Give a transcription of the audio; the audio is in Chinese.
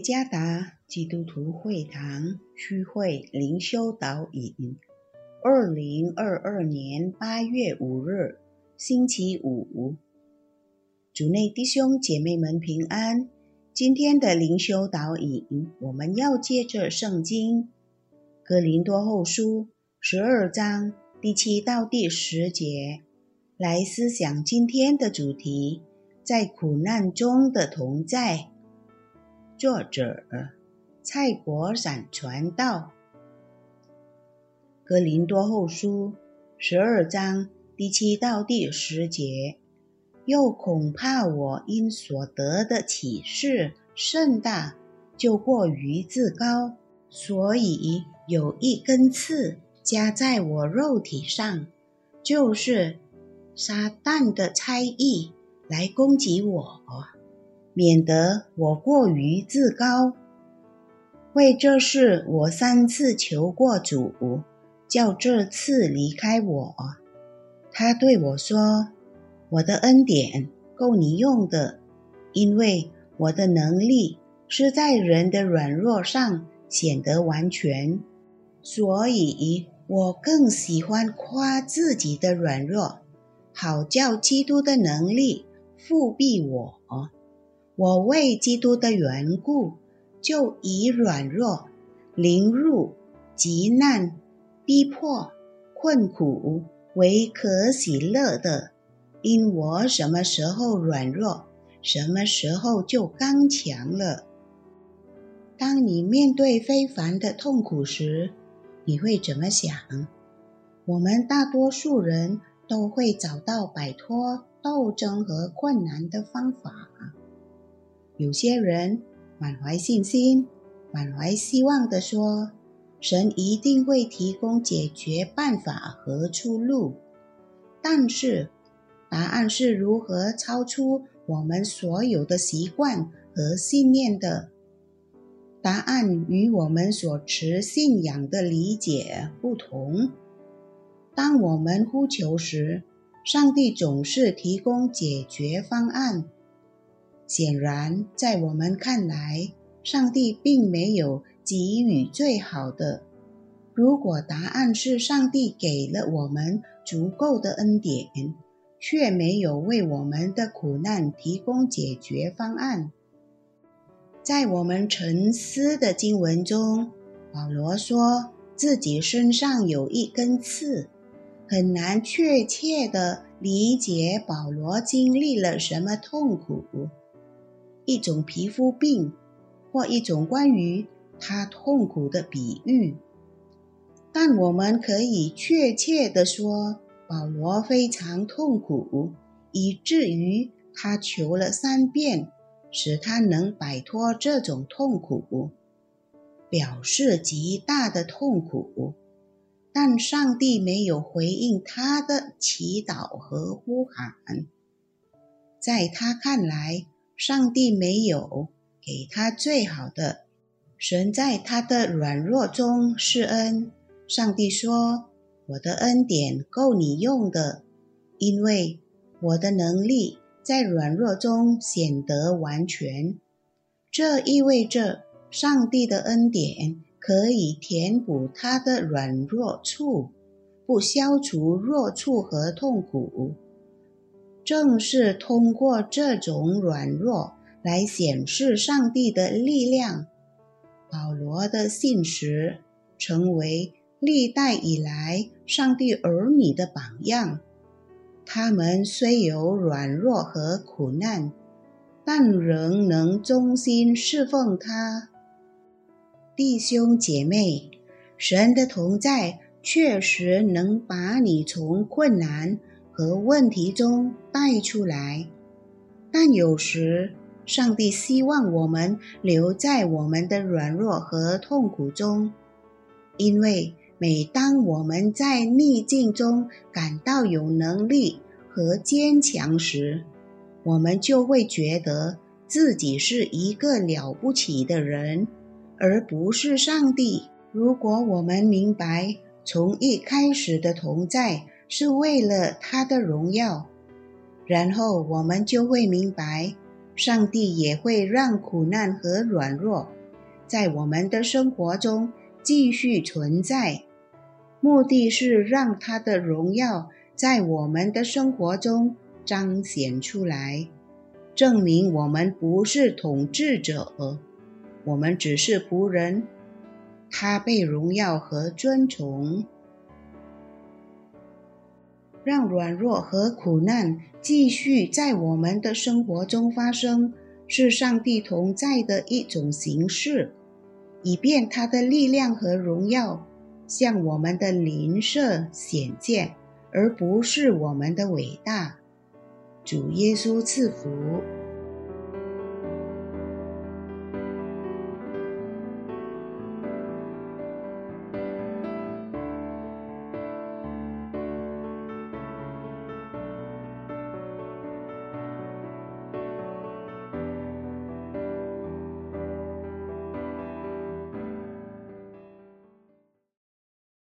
加达基督徒会堂区会灵修导引，二零二二年八月五日，星期五，主内弟兄姐妹们平安。今天的灵修导引，我们要借着圣经《格林多后书》十二章第七到第十节来思想今天的主题：在苦难中的同在。作者蔡国闪传道，《格林多后书》十二章第七到第十节。又恐怕我因所得的启示甚大，就过于自高，所以有一根刺加在我肉体上，就是撒旦的猜疑来攻击我。免得我过于自高，为这事我三次求过主，叫这次离开我。他对我说：“我的恩典够你用的，因为我的能力是在人的软弱上显得完全。所以我更喜欢夸自己的软弱，好叫基督的能力复庇我。”我为基督的缘故，就以软弱、凌辱、极难、逼迫、困苦为可喜乐的，因我什么时候软弱，什么时候就刚强了。当你面对非凡的痛苦时，你会怎么想？我们大多数人都会找到摆脱斗争和困难的方法。有些人满怀信心、满怀希望地说：“神一定会提供解决办法和出路。”但是，答案是如何超出我们所有的习惯和信念的？答案与我们所持信仰的理解不同。当我们呼求时，上帝总是提供解决方案。显然，在我们看来，上帝并没有给予最好的。如果答案是上帝给了我们足够的恩典，却没有为我们的苦难提供解决方案，在我们沉思的经文中，保罗说自己身上有一根刺，很难确切地理解保罗经历了什么痛苦。一种皮肤病，或一种关于他痛苦的比喻，但我们可以确切地说，保罗非常痛苦，以至于他求了三遍，使他能摆脱这种痛苦，表示极大的痛苦。但上帝没有回应他的祈祷和呼喊，在他看来。上帝没有给他最好的，神在他的软弱中施恩。上帝说：“我的恩典够你用的，因为我的能力在软弱中显得完全。”这意味着上帝的恩典可以填补他的软弱处，不消除弱处和痛苦。正是通过这种软弱来显示上帝的力量，保罗的信实成为历代以来上帝儿女的榜样。他们虽有软弱和苦难，但仍能忠心侍奉他。弟兄姐妹，神的同在确实能把你从困难。和问题中带出来，但有时上帝希望我们留在我们的软弱和痛苦中，因为每当我们在逆境中感到有能力和坚强时，我们就会觉得自己是一个了不起的人，而不是上帝。如果我们明白从一开始的同在。是为了他的荣耀，然后我们就会明白，上帝也会让苦难和软弱在我们的生活中继续存在，目的是让他的荣耀在我们的生活中彰显出来，证明我们不是统治者，我们只是仆人。他被荣耀和尊崇。让软弱和苦难继续在我们的生活中发生，是上帝同在的一种形式，以便他的力量和荣耀向我们的邻舍显现，而不是我们的伟大。主耶稣赐福。